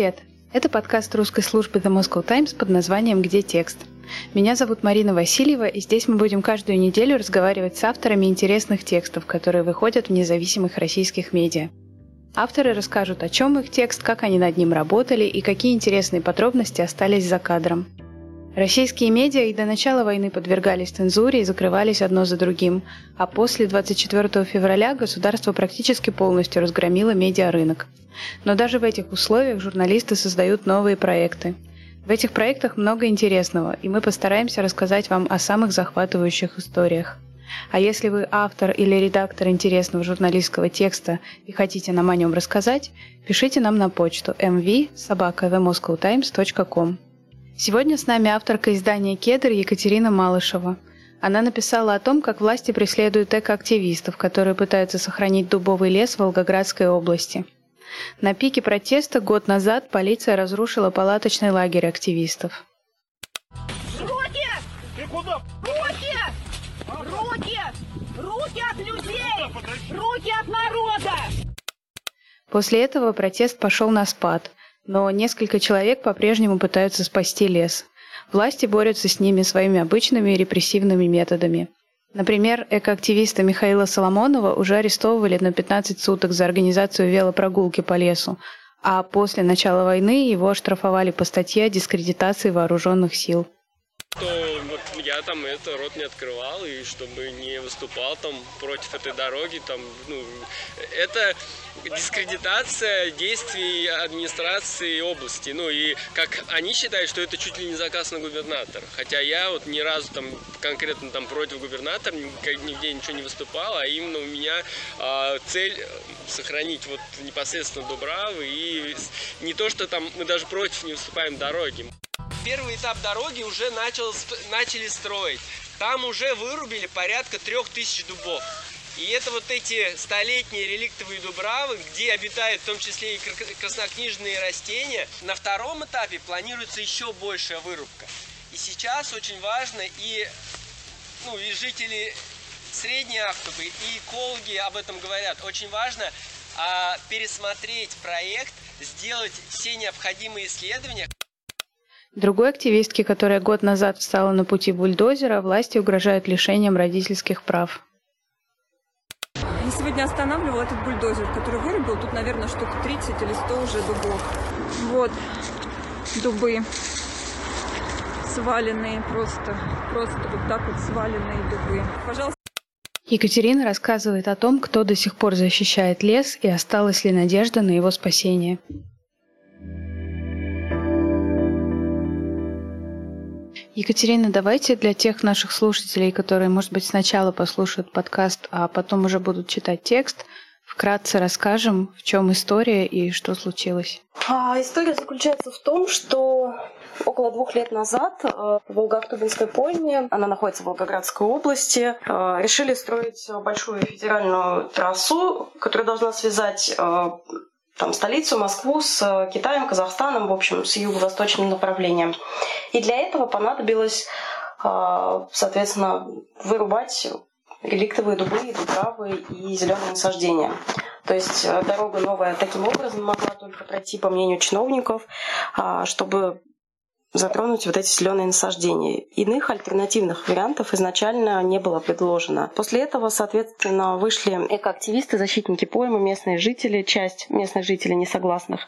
Привет! Это подкаст русской службы The Moscow Times под названием «Где текст?». Меня зовут Марина Васильева, и здесь мы будем каждую неделю разговаривать с авторами интересных текстов, которые выходят в независимых российских медиа. Авторы расскажут, о чем их текст, как они над ним работали и какие интересные подробности остались за кадром. Российские медиа и до начала войны подвергались цензуре и закрывались одно за другим, а после 24 февраля государство практически полностью разгромило медиарынок. Но даже в этих условиях журналисты создают новые проекты. В этих проектах много интересного, и мы постараемся рассказать вам о самых захватывающих историях. А если вы автор или редактор интересного журналистского текста и хотите нам о нем рассказать, пишите нам на почту mv.sobaka.themoscowtimes.com. Сегодня с нами авторка издания «Кедр» Екатерина Малышева. Она написала о том, как власти преследуют экоактивистов, которые пытаются сохранить дубовый лес в Волгоградской области. На пике протеста год назад полиция разрушила палаточный лагерь активистов. Руки! Ты куда? Руки! Руки! Руки от людей! Руки от народа! После этого протест пошел на спад, но несколько человек по-прежнему пытаются спасти лес. Власти борются с ними своими обычными репрессивными методами. Например, экоактивиста Михаила Соломонова уже арестовывали на 15 суток за организацию велопрогулки по лесу, а после начала войны его оштрафовали по статье о дискредитации вооруженных сил вот там это рот не открывал и чтобы не выступал там против этой дороги там ну это дискредитация действий администрации области. Ну и как они считают что это чуть ли не заказ на губернатора. Хотя я вот ни разу там конкретно там против губернатора нигде ничего не выступал а именно у меня э, цель сохранить вот непосредственно Дубравы и не то что там мы даже против не выступаем дороги первый этап дороги уже начал, начали строить. Там уже вырубили порядка трех тысяч дубов. И это вот эти столетние реликтовые дубравы, где обитают в том числе и краснокнижные растения. На втором этапе планируется еще большая вырубка. И сейчас очень важно и, ну, и жители Средней Ахтубы, и экологи об этом говорят. Очень важно а, пересмотреть проект, сделать все необходимые исследования. Другой активистке, которая год назад встала на пути бульдозера, власти угрожают лишением родительских прав. Я сегодня останавливал этот бульдозер, который вырубил. Тут, наверное, штук 30 или 100 уже дубов. Вот дубы сваленные просто. Просто вот так вот сваленные дубы. Пожалуйста. Екатерина рассказывает о том, кто до сих пор защищает лес и осталась ли надежда на его спасение. Екатерина, давайте для тех наших слушателей, которые, может быть, сначала послушают подкаст, а потом уже будут читать текст, вкратце расскажем, в чем история и что случилось. А, история заключается в том, что около двух лет назад э, в Волгоактубинской пойме, она находится в Волгоградской области, э, решили строить большую федеральную трассу, которая должна связать э, там, столицу Москву с э, Китаем, Казахстаном, в общем, с юго-восточным направлением. И для этого понадобилось, э, соответственно, вырубать реликтовые дубы, дубравы и зеленые насаждения. То есть э, дорога новая таким образом могла только пройти, по мнению чиновников, а, чтобы затронуть вот эти зеленые насаждения. Иных альтернативных вариантов изначально не было предложено. После этого, соответственно, вышли экоактивисты, защитники поймы, местные жители, часть местных жителей, не согласных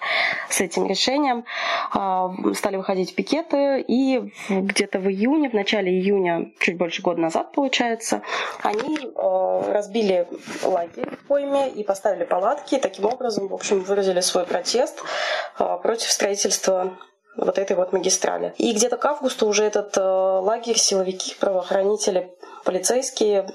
с этим решением, а, стали выходить пикеты, и где-то в июне, в начале июня, чуть больше года назад, получается, они а, разбили лагерь в пойме и поставили палатки, таким образом, в общем, выразили свой протест а, против строительства вот этой вот магистрали. И где-то к августу уже этот э, лагерь силовики, правоохранители, полицейские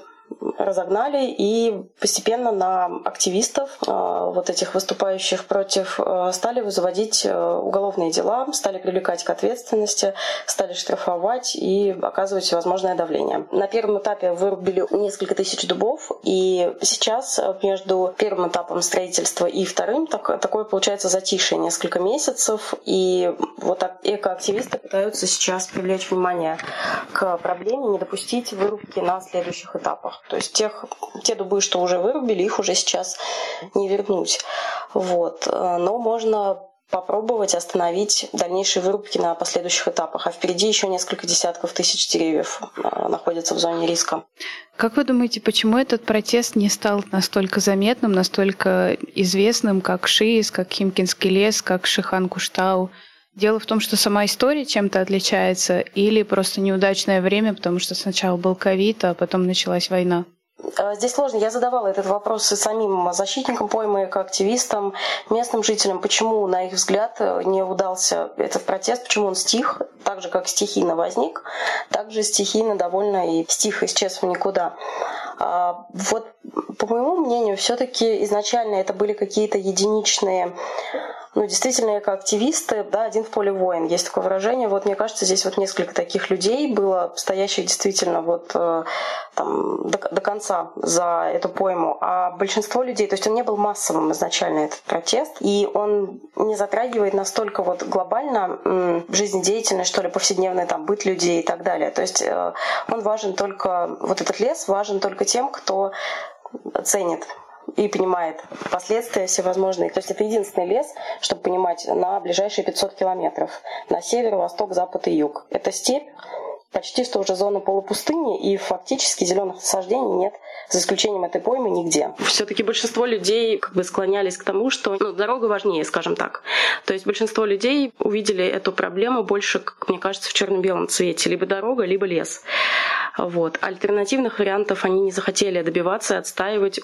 разогнали и постепенно на активистов, э, вот этих выступающих против, э, стали вызывать э, уголовные дела, стали привлекать к ответственности, стали штрафовать и оказывать всевозможное давление. На первом этапе вырубили несколько тысяч дубов, и сейчас между первым этапом строительства и вторым так, такое получается затишье несколько месяцев, и вот экоактивисты пытаются сейчас привлечь внимание к проблеме, не допустить вырубки на следующих этапах. То есть тех, те дубы, что уже вырубили, их уже сейчас не вернуть. Вот. Но можно попробовать остановить дальнейшие вырубки на последующих этапах. А впереди еще несколько десятков тысяч деревьев а, находятся в зоне риска. Как вы думаете, почему этот протест не стал настолько заметным, настолько известным, как Шиис, как Химкинский лес, как Шихан Куштау? Дело в том, что сама история чем-то отличается или просто неудачное время, потому что сначала был ковид, а потом началась война? Э, здесь сложно. Я задавала этот вопрос и самим защитникам поймы, как активистам, местным жителям, почему, на их взгляд, не удался этот протест, почему он стих, так же, как стихийно возник, так же стихийно довольно и стих исчез в никуда. А, вот, по моему мнению, все-таки изначально это были какие-то единичные ну, действительно, экоактивисты, да, один в поле воин. Есть такое выражение. Вот мне кажется, здесь вот несколько таких людей было, стоящих действительно вот э, там до, до конца за эту пойму. А большинство людей, то есть он не был массовым изначально, этот протест, и он не затрагивает настолько вот глобально жизнедеятельность, что ли, повседневный там быт людей и так далее. То есть э, он важен только, вот этот лес важен только тем, кто ценит и понимает последствия всевозможные. То есть это единственный лес, чтобы понимать, на ближайшие 500 километров. На север, восток, запад и юг. Это степь, почти что уже зона полупустыни, и фактически зеленых насаждений нет, за исключением этой поймы, нигде. Все-таки большинство людей как бы склонялись к тому, что ну, дорога важнее, скажем так. То есть большинство людей увидели эту проблему больше, как мне кажется, в черно-белом цвете. Либо дорога, либо лес. Вот. Альтернативных вариантов они не захотели добиваться и отстаивать,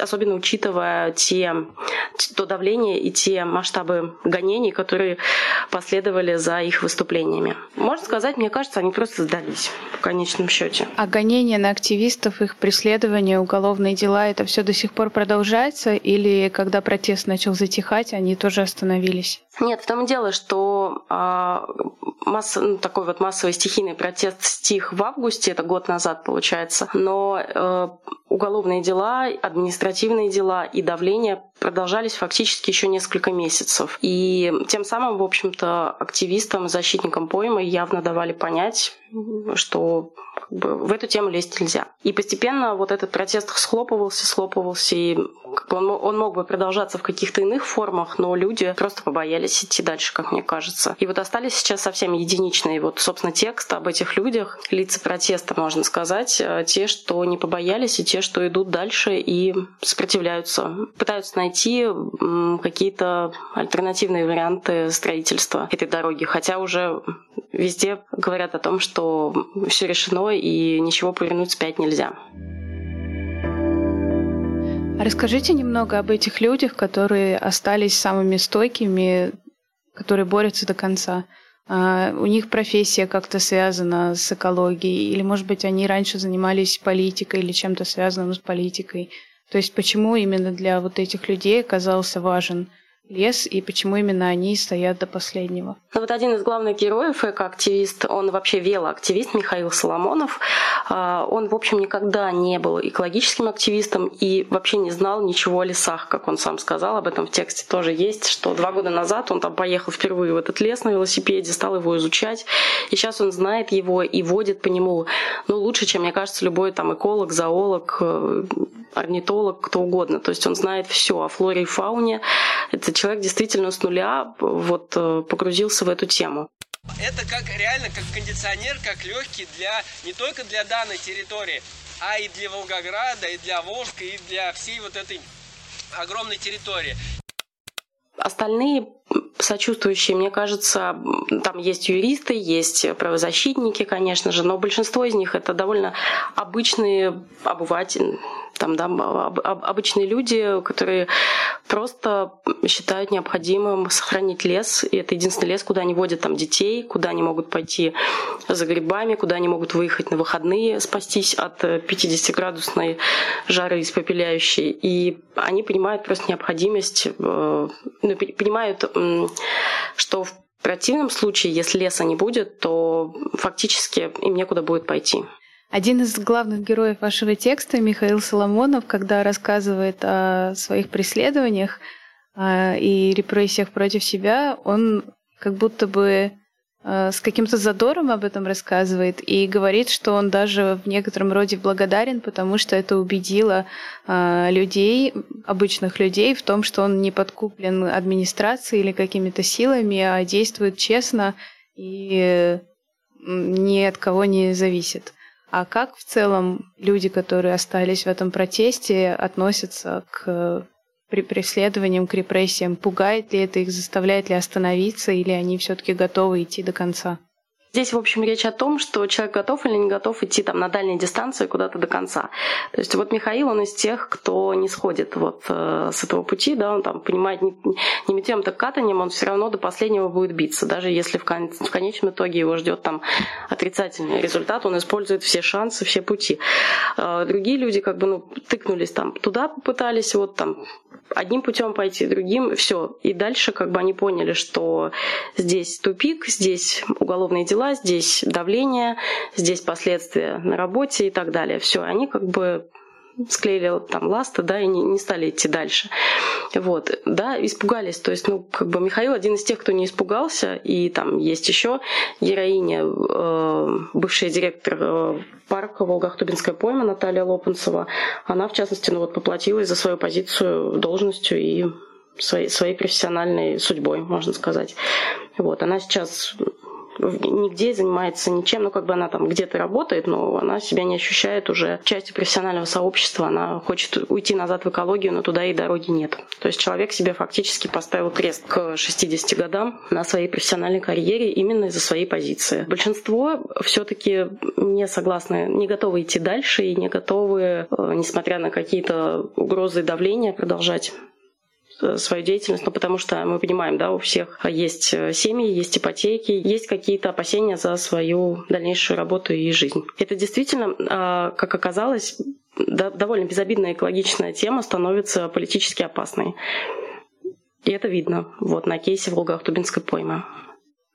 особенно учитывая те, то давление и те масштабы гонений, которые последовали за их выступлениями. Можно сказать, мне кажется, они просто сдались в конечном счете. А гонения на активистов, их преследование, уголовные дела, это все до сих пор продолжается? Или когда протест начал затихать, они тоже остановились? Нет, в том и дело, что а, масса, ну, такой вот массовый стихийный протест стих в августе, это год назад получается, но э, уголовные дела, административные дела и давление продолжались фактически еще несколько месяцев. И тем самым, в общем-то, активистам, защитникам поймы явно давали понять, что как бы, в эту тему лезть нельзя. И постепенно вот этот протест схлопывался, схлопывался, и как бы он, он мог бы продолжаться в каких-то иных формах, но люди просто побоялись идти дальше, как мне кажется. И вот остались сейчас совсем единичные вот, собственно, тексты об этих людях, лица протеста, можно сказать, э, те, что не побоялись, и те, что идут дальше и сопротивляются, пытаются найти какие-то альтернативные варианты строительства этой дороги, хотя уже везде говорят о том, что все решено и ничего повернуть спять нельзя. Расскажите немного об этих людях, которые остались самыми стойкими, которые борются до конца. А у них профессия как-то связана с экологией, или, может быть, они раньше занимались политикой или чем-то связанным с политикой. То есть почему именно для вот этих людей оказался важен лес и почему именно они стоят до последнего. Ну, вот один из главных героев, эко-активист, он вообще велоактивист Михаил Соломонов. А, он, в общем, никогда не был экологическим активистом и вообще не знал ничего о лесах, как он сам сказал. Об этом в тексте тоже есть, что два года назад он там поехал впервые в этот лес на велосипеде, стал его изучать. И сейчас он знает его и водит по нему, ну, лучше, чем, мне кажется, любой там эколог, зоолог, э, орнитолог, кто угодно. То есть он знает все о флоре и фауне. Это человек действительно с нуля вот э, погрузился в эту тему. Это как реально как кондиционер, как легкий для не только для данной территории, а и для Волгограда, и для Волжска, и для всей вот этой огромной территории. Остальные сочувствующие, мне кажется, там есть юристы, есть правозащитники, конечно же, но большинство из них это довольно обычные обыватели, там, да, об, об, обычные люди, которые просто считают необходимым сохранить лес. И это единственный лес, куда они водят там детей, куда они могут пойти за грибами, куда они могут выехать на выходные, спастись от 50-градусной жары испепеляющей. И они понимают просто необходимость, э, ну, понимают, что в противном случае, если леса не будет, то фактически им некуда будет пойти. Один из главных героев вашего текста, Михаил Соломонов, когда рассказывает о своих преследованиях а, и репрессиях против себя, он как будто бы с каким-то задором об этом рассказывает и говорит, что он даже в некотором роде благодарен, потому что это убедило э, людей, обычных людей, в том, что он не подкуплен администрацией или какими-то силами, а действует честно и ни от кого не зависит. А как в целом люди, которые остались в этом протесте, относятся к преследованиям, к репрессиям? Пугает ли это их, заставляет ли остановиться, или они все-таки готовы идти до конца? Здесь, в общем, речь о том, что человек готов или не готов идти там на дальние дистанции куда-то до конца. То есть вот Михаил, он из тех, кто не сходит вот э, с этого пути, да, он там понимает не, не метем, так катанием, он все равно до последнего будет биться. Даже если в, кон- в конечном итоге его ждет там отрицательный результат, он использует все шансы, все пути. Э, другие люди как бы ну, тыкнулись там туда, попытались вот там одним путем пойти, другим, все. И дальше как бы они поняли, что здесь тупик, здесь уголовные дела, дела, здесь давление, здесь последствия на работе и так далее. Все, они как бы склеили там ласты, да, и не, не стали идти дальше. Вот, да, испугались. То есть, ну, как бы Михаил один из тех, кто не испугался, и там есть еще героиня, э, бывшая директор э, парка Волгохтубинская пойма Наталья Лопанцева. Она, в частности, ну вот поплатилась за свою позицию должностью и своей, своей профессиональной судьбой, можно сказать. Вот, она сейчас нигде занимается ничем, ну как бы она там где-то работает, но она себя не ощущает уже частью профессионального сообщества, она хочет уйти назад в экологию, но туда и дороги нет. То есть человек себе фактически поставил крест к 60 годам на своей профессиональной карьере именно из-за своей позиции. Большинство все-таки не согласны, не готовы идти дальше и не готовы, э, несмотря на какие-то угрозы и давления, продолжать свою деятельность, ну, потому что мы понимаем, да, у всех есть э, семьи, есть ипотеки, есть какие-то опасения за свою дальнейшую работу и жизнь. Это действительно, а, как оказалось, довольно безобидная экологичная тема становится политически опасной. И это видно вот на кейсе Волгохтубинской поймы.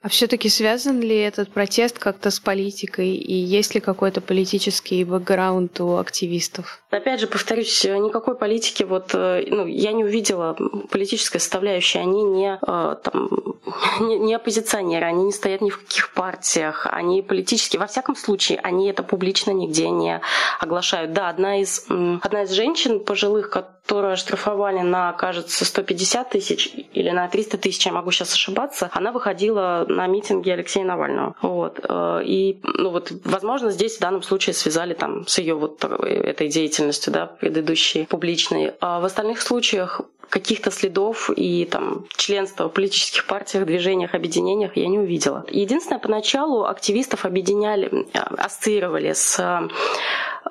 А все-таки связан ли этот протест как-то с политикой? И есть ли какой-то политический бэкграунд у активистов? Опять же, повторюсь, никакой политики, вот, э, ну, я не увидела политической составляющей. Они не, э, там, не, не оппозиционеры, они не стоят ни в каких партиях, они политические. Во всяком случае, они это публично нигде не оглашают. Да, одна из, одна из женщин пожилых, которую оштрафовали на, кажется, 150 тысяч или на 300 тысяч, я могу сейчас ошибаться, она выходила на митинге Алексея Навального. Вот. Э, и, ну вот, возможно, здесь в данном случае связали там с ее вот этой деятельностью, да, предыдущей публичной. А в остальных случаях каких-то следов и там членства в политических партиях, движениях, объединениях я не увидела. Единственное, поначалу активистов объединяли, э, ассоциировали с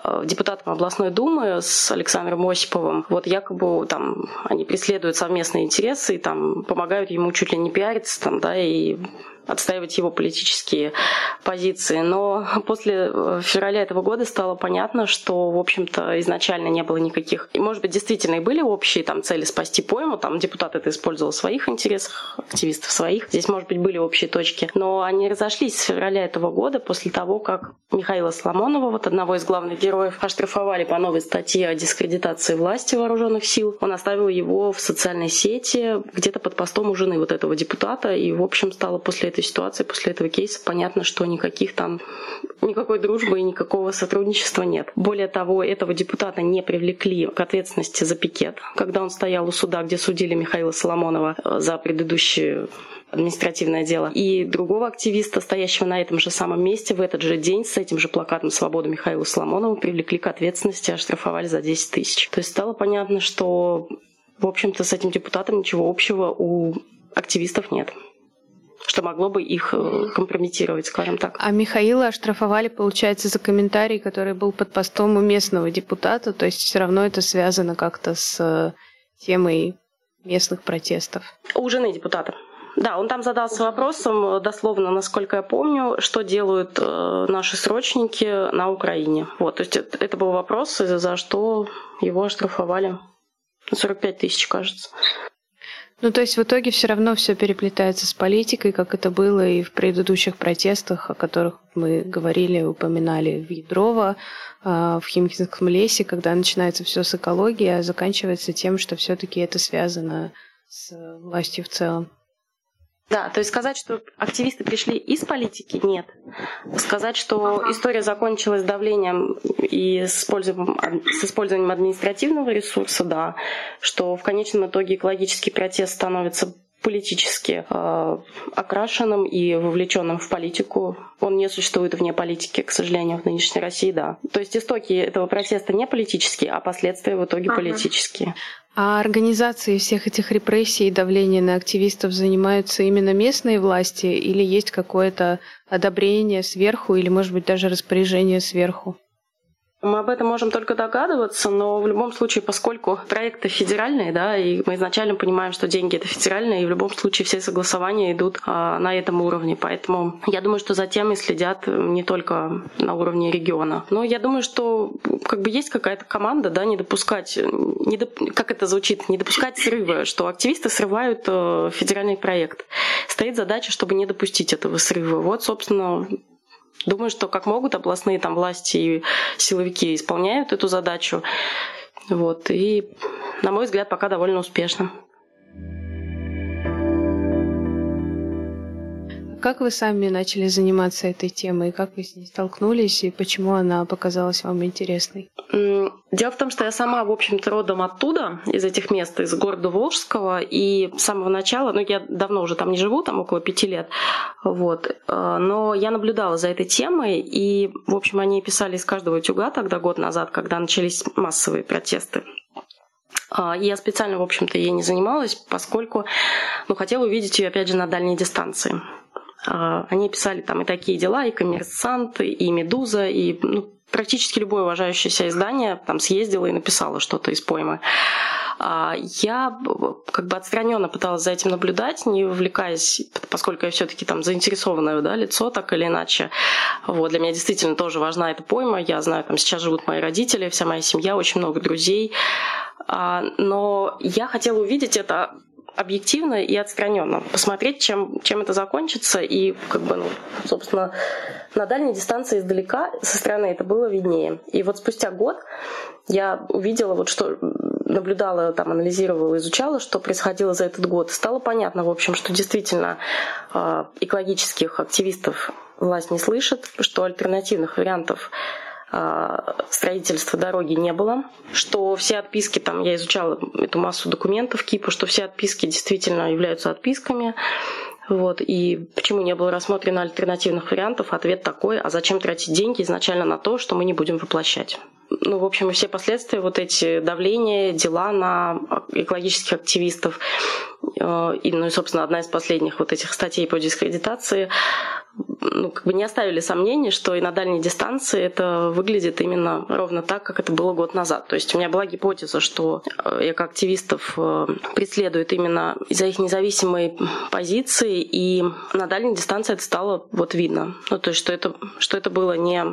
Э, депутатом областной думы с Александром Осиповым. Вот якобы там они преследуют совместные интересы и там помогают ему чуть ли не пиариться там, да, и отстаивать его политические позиции. Но после э, февраля этого года стало понятно, что, в общем-то, изначально не было никаких... Может быть, действительно и были общие там цели спасти пойму, там депутат это использовал в своих интересах, активистов своих. Здесь, может быть, были общие точки. Но они разошлись с февраля этого года после того, как Михаила Соломонова, вот одного из главных героев, оштрафовали по новой статье о дискредитации власти вооруженных сил. Он оставил его в социальной сети где-то под постом у жены вот этого депутата. И, в общем, стало после этой ситуации, после этого кейса понятно, что никаких там, никакой дружбы и никакого сотрудничества нет. Более того, этого депутата не привлекли к ответственности за пикет, когда он стоял у суда, где судили Михаила Соломонова э, за предыдущее административное дело. И другого активиста, стоящего на этом же самом месте, в этот же день с этим же плакатом «Свободу» Михаила Соломонова привлекли к ответственности, оштрафовали за 10 тысяч. То есть стало понятно, что, в общем-то, с этим депутатом ничего общего у активистов нет что могло бы их э, компрометировать, скажем так. А Михаила оштрафовали, получается, за комментарий, который был под постом у местного депутата, то есть все равно это связано как-то с э, темой местных протестов. У жены депутата. Да, он там задался вопросом, дословно, насколько я помню, что делают э, наши срочники на Украине. Вот, то есть это, это был вопрос, за что его оштрафовали. 45 тысяч, кажется. Ну, то есть в итоге все равно все переплетается с политикой, как это было и в предыдущих протестах, о которых мы говорили, упоминали в Ядрово, а, в Химкинском лесе, когда начинается все с экологии, а заканчивается тем, что все-таки это связано с властью в целом. Да, то есть сказать, что активисты пришли из политики, нет. Сказать, что история закончилась давлением и с использованием, с использованием административного ресурса, да. Что в конечном итоге экологический протест становится политически э, окрашенным и вовлеченным в политику. Он не существует вне политики, к сожалению, в нынешней России, да. То есть истоки этого протеста не политические, а последствия в итоге ага. политические. А организацией всех этих репрессий и давления на активистов занимаются именно местные власти или есть какое-то одобрение сверху или, может быть, даже распоряжение сверху? Мы об этом можем только догадываться, но в любом случае, поскольку проекты федеральные, да, и мы изначально понимаем, что деньги это федеральные, и в любом случае все согласования идут а, на этом уровне. Поэтому я думаю, что за и следят не только на уровне региона. Но я думаю, что как бы есть какая-то команда, да, не допускать, не доп... как это звучит, не допускать срыва, что активисты срывают э, федеральный проект. Стоит задача, чтобы не допустить этого срыва. Вот, собственно, Думаю, что как могут областные там власти и силовики исполняют эту задачу. Вот. И, на мой взгляд, пока довольно успешно. Как вы сами начали заниматься этой темой? Как вы с ней столкнулись и почему она показалась вам интересной? Дело в том, что я сама, в общем-то, родом оттуда, из этих мест, из города Волжского, и с самого начала, ну, я давно уже там не живу, там около пяти лет, вот, э, но я наблюдала за этой темой, и, в общем, они писали из каждого утюга тогда, год назад, когда начались массовые протесты а, я специально, в общем-то, ей не занималась, поскольку ну, хотела увидеть ее, опять же, на дальней дистанции. А, они писали там и такие дела, и «Коммерсант», и «Медуза», и ну, практически любое уважающееся издание там съездило и написало что-то из поймы. А, я как бы отстраненно пыталась за этим наблюдать, не вовлекаясь, поскольку я все-таки там заинтересованное да, лицо, так или иначе. Вот, для меня действительно тоже важна эта пойма. Я знаю, там сейчас живут мои родители, вся моя семья, очень много друзей. А, но я хотела увидеть это объективно и отстраненно, посмотреть, чем, чем это закончится, и как бы, ну, собственно, на дальней дистанции издалека со стороны это было виднее. И вот спустя год я увидела, вот что наблюдала, там, анализировала, изучала, что происходило за этот год. Стало понятно, в общем, что действительно а, экологических активистов власть не слышит, что альтернативных вариантов строительства дороги не было, что все отписки, там я изучала эту массу документов КИПа, что все отписки действительно являются отписками, вот, и почему не было рассмотрено альтернативных вариантов? Ответ такой, а зачем тратить деньги изначально на то, что мы не будем воплощать? Ну, в общем, и все последствия, вот эти давления, дела на экологических активистов, э, и, ну и, собственно, одна из последних вот этих статей по дискредитации, ну, как бы не оставили сомнений, что и на дальней дистанции это выглядит именно ровно так, как это было год назад. То есть у меня была гипотеза, что э, экоактивистов э, преследуют именно из-за их независимой позиции, и на дальней дистанции это стало вот видно. Ну, то есть что это, что это было не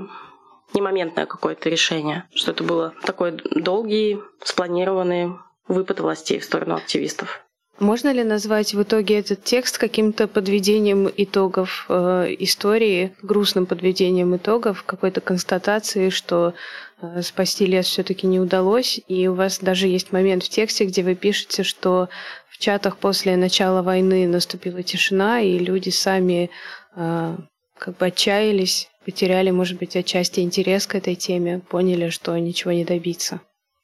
не моментное какое-то решение, что это было такой долгий, спланированный выпад властей в сторону активистов. Можно ли назвать в итоге этот текст каким-то подведением итогов э, истории, грустным подведением итогов, какой-то констатацией, что э, спасти лес все-таки не удалось, и у вас даже есть момент в тексте, где вы пишете, что в чатах после начала войны наступила тишина, и люди сами э, как бы отчаялись, потеряли, может быть, отчасти интерес к этой теме, поняли, что ничего не добиться.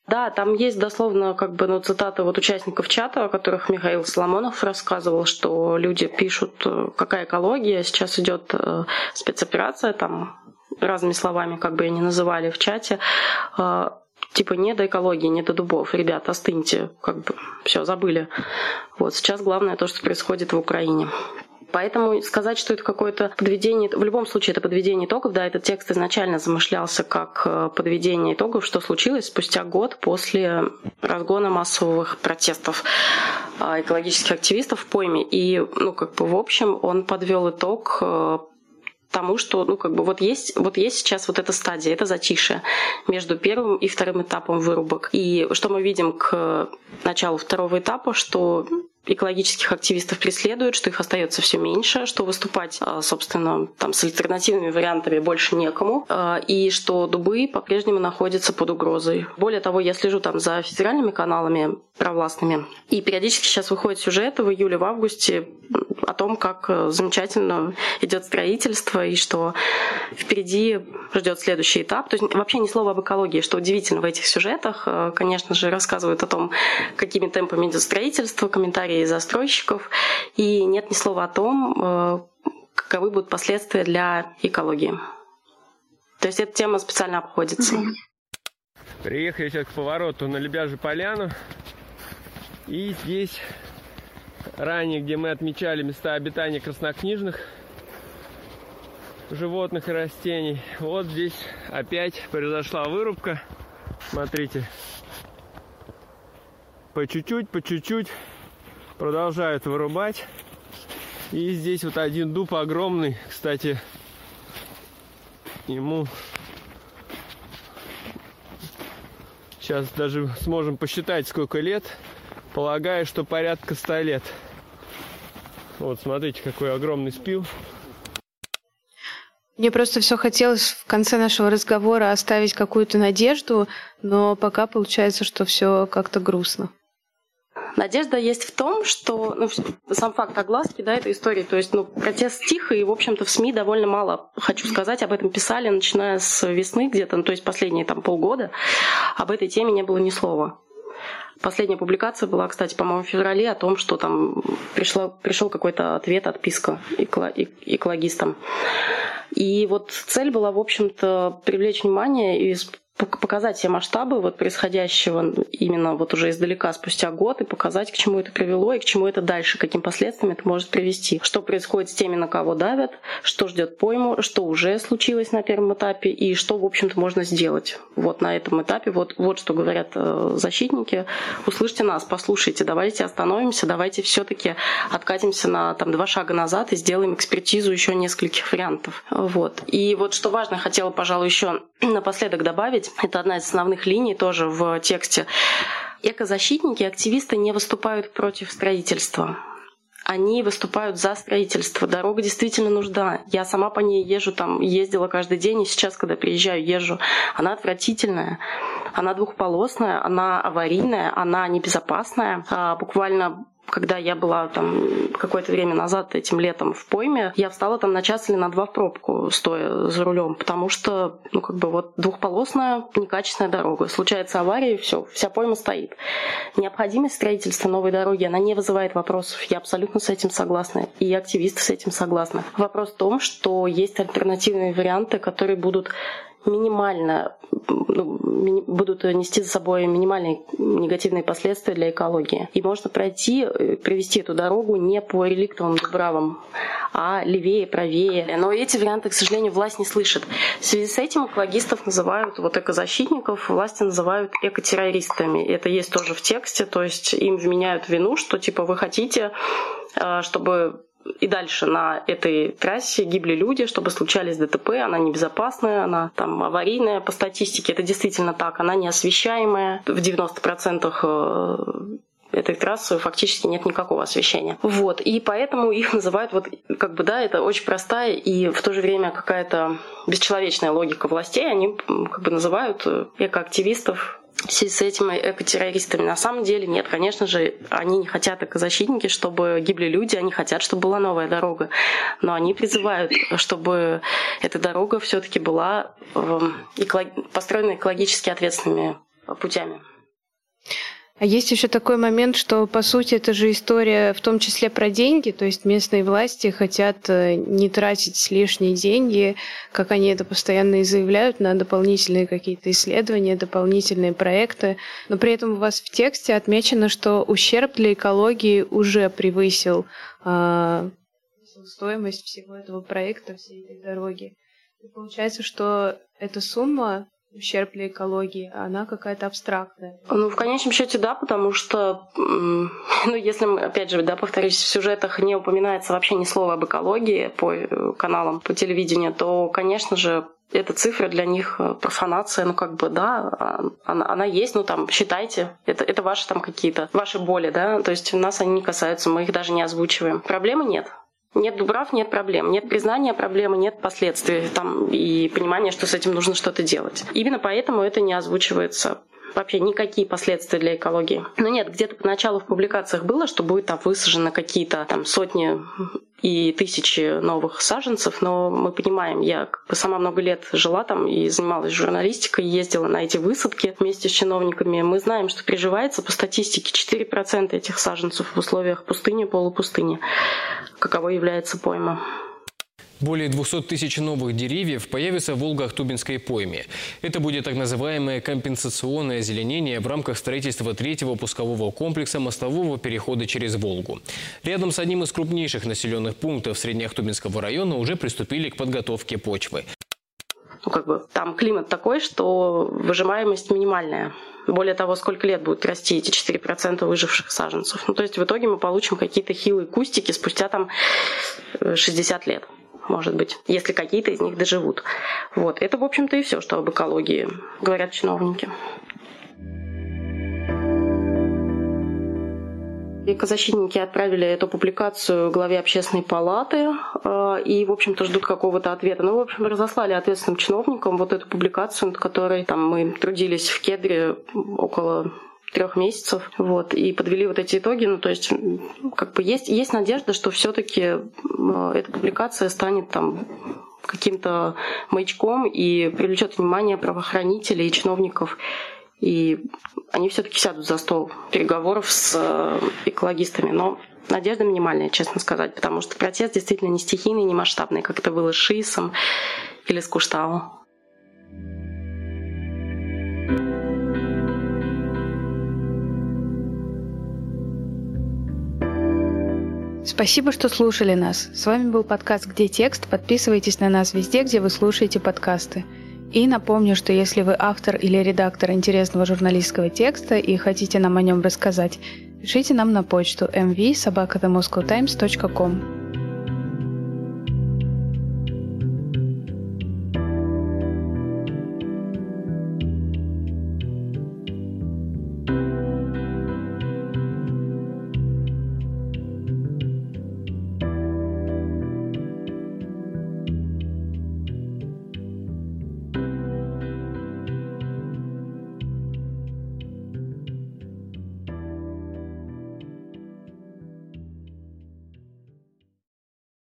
Да, там есть дословно как бы ну, цитаты вот участников чата, о которых Михаил Соломонов рассказывал, что люди пишут, э, какая экология, сейчас идет э, спецоперация, там разными словами, как бы они называли в чате, э, типа не до экологии, не до дубов, ребят, остыньте, как бы все забыли. Вот сейчас главное то, что происходит в Украине. Поэтому сказать, что это какое-то подведение, в любом случае это подведение итогов, да, этот текст изначально замышлялся как э, подведение итогов, что случилось спустя год после разгона массовых протестов э, экологических активистов в пойме. И, ну, как бы, в общем, он подвел итог э, тому, что, ну, как бы вот есть, вот есть сейчас вот эта стадия, это затишье между первым и вторым этапом вырубок. И что мы видим к началу второго этапа, что экологических активистов преследуют, что их остается все меньше, что выступать, а, собственно, там с альтернативными вариантами больше некому, а, и что дубы по-прежнему находятся под угрозой. Более того, я слежу там за федеральными каналами провластными, и периодически сейчас выходят сюжеты в июле, в августе о том, как э, замечательно идет строительство и что впереди ждет следующий этап. То есть вообще ни слова об экологии, что удивительно в этих сюжетах. Э, конечно же, рассказывают о том, какими темпами идет строительство, комментарии застройщиков. И нет ни слова о том, э, каковы будут последствия для экологии. То есть эта тема специально обходится. Приехали сейчас к повороту на Лебяжью поляну. И здесь ранее, где мы отмечали места обитания краснокнижных животных и растений. Вот здесь опять произошла вырубка. Смотрите. По чуть-чуть, по чуть-чуть продолжают вырубать. И здесь вот один дуб огромный, кстати, ему сейчас даже сможем посчитать сколько лет. Полагаю, что порядка 100 лет. Вот, смотрите, какой огромный спил. Мне просто все хотелось в конце нашего разговора оставить какую-то надежду, но пока получается, что все как-то грустно. Надежда есть в том, что ну, сам факт огласки да, этой истории, то есть ну, протест стих, и, в общем-то, в СМИ довольно мало, хочу сказать, об этом писали, начиная с весны где-то, ну, то есть последние там полгода, об этой теме не было ни слова. Последняя публикация была, кстати, по-моему, в феврале о том, что там пришло, пришел какой-то ответ, отписка экологистам. И вот цель была, в общем-то, привлечь внимание и показать все масштабы вот происходящего именно вот уже издалека спустя год и показать, к чему это привело и к чему это дальше, каким последствиям это может привести. Что происходит с теми, на кого давят, что ждет пойму, что уже случилось на первом этапе и что, в общем-то, можно сделать вот на этом этапе. Вот, вот что говорят э, защитники. Услышьте нас, послушайте, давайте остановимся, давайте все таки откатимся на там, два шага назад и сделаем экспертизу еще нескольких вариантов. Вот. И вот что важно, хотела, пожалуй, еще напоследок добавить, это одна из основных линий тоже в тексте. Экозащитники, активисты не выступают против строительства они выступают за строительство. Дорога действительно нужда. Я сама по ней езжу, там ездила каждый день, и сейчас, когда приезжаю, езжу. Она отвратительная. Она двухполосная, она аварийная, она небезопасная. А, буквально когда я была там какое-то время назад этим летом в пойме, я встала там на час или на два в пробку, стоя за рулем, потому что, ну, как бы вот двухполосная, некачественная дорога. Случается авария, и все, вся пойма стоит. Необходимость строительства новой дороги, она не вызывает вопросов. Я абсолютно с этим согласна. И активисты с этим согласны. Вопрос в том, что есть альтернативные варианты, которые будут минимально ну, ми, будут нести за собой минимальные негативные последствия для экологии. И можно пройти, э, провести эту дорогу не по реликтовым дубравам, а левее, правее. Но эти варианты, к сожалению, власть не слышит. В связи с этим экологистов называют, вот экозащитников, власти называют экотеррористами. Это есть тоже в тексте, то есть им вменяют вину, что типа вы хотите, э, чтобы и дальше на этой трассе гибли люди, чтобы случались ДТП, она небезопасная, она там аварийная по статистике, это действительно так, она неосвещаемая, в 90% э, этой трассы фактически нет никакого освещения. Вот, и поэтому их называют вот, как бы, да, это очень простая и в то же время какая-то бесчеловечная логика властей, они как бы называют э, экоактивистов с этими экотеррористами. На самом деле нет, конечно же, они не хотят экозащитники, чтобы гибли люди, они хотят, чтобы была новая дорога. Но они призывают, чтобы эта дорога все-таки была эм, построена экологически ответственными путями. А есть еще такой момент, что, по сути, это же история в том числе про деньги, то есть местные власти хотят э, не тратить лишние деньги, как они это постоянно и заявляют, на дополнительные какие-то исследования, дополнительные проекты, но при этом у вас в тексте отмечено, что ущерб для экологии уже превысил э, стоимость всего этого проекта, всей этой дороги. И получается, что эта сумма ущерб для экологии, а она какая-то абстрактная. Ну, в конечном счете, да, потому что, ну, если, мы, опять же, да, повторюсь, в сюжетах не упоминается вообще ни слова об экологии по э, каналам, по телевидению, то, конечно же, эта цифра для них э, профанация, ну как бы, да, а, она, она есть, ну там, считайте, это, это ваши там какие-то, ваши боли, да, то есть нас они не касаются, мы их даже не озвучиваем. Проблемы нет. Нет дубрав, нет проблем. Нет признания проблемы, нет последствий там, и понимания, что с этим нужно что-то делать. Именно поэтому это не озвучивается вообще никакие последствия для экологии. Но нет, где-то поначалу в публикациях было, что будет там высажено какие-то там сотни и тысячи новых саженцев, но мы понимаем, я как бы сама много лет жила там и занималась журналистикой, ездила на эти высадки вместе с чиновниками. Мы знаем, что приживается по статистике 4% этих саженцев в условиях пустыни, полупустыни, каково является пойма. Более 200 тысяч новых деревьев появится в Волго-Ахтубинской пойме. Это будет так называемое компенсационное озеленение в рамках строительства третьего пускового комплекса мостового перехода через Волгу. Рядом с одним из крупнейших населенных пунктов Среднеахтубинского района уже приступили к подготовке почвы. Ну, как бы там климат такой, что выжимаемость минимальная. Более того, сколько лет будут расти эти 4% выживших саженцев. Ну, то есть в итоге мы получим какие-то хилые кустики спустя там 60 э, лет может быть, если какие-то из них доживут. Вот. Это, в общем-то, и все, что об экологии говорят чиновники. Экозащитники отправили эту публикацию главе общественной палаты э, и, в общем-то, ждут какого-то ответа. Ну, в общем, разослали ответственным чиновникам вот эту публикацию, над которой там, мы трудились в кедре около трех месяцев, вот, и подвели вот эти итоги, ну, то есть, как бы есть, есть надежда, что все-таки эта публикация станет там каким-то маячком и привлечет внимание правоохранителей и чиновников, и они все-таки сядут за стол переговоров с э, экологистами, но надежда минимальная, честно сказать, потому что протест действительно не стихийный, не масштабный, как это было с Шиисом или с Куштау. Спасибо, что слушали нас. С вами был подкаст «Где текст?». Подписывайтесь на нас везде, где вы слушаете подкасты. И напомню, что если вы автор или редактор интересного журналистского текста и хотите нам о нем рассказать, пишите нам на почту mv.sobakathamoscowtimes.com.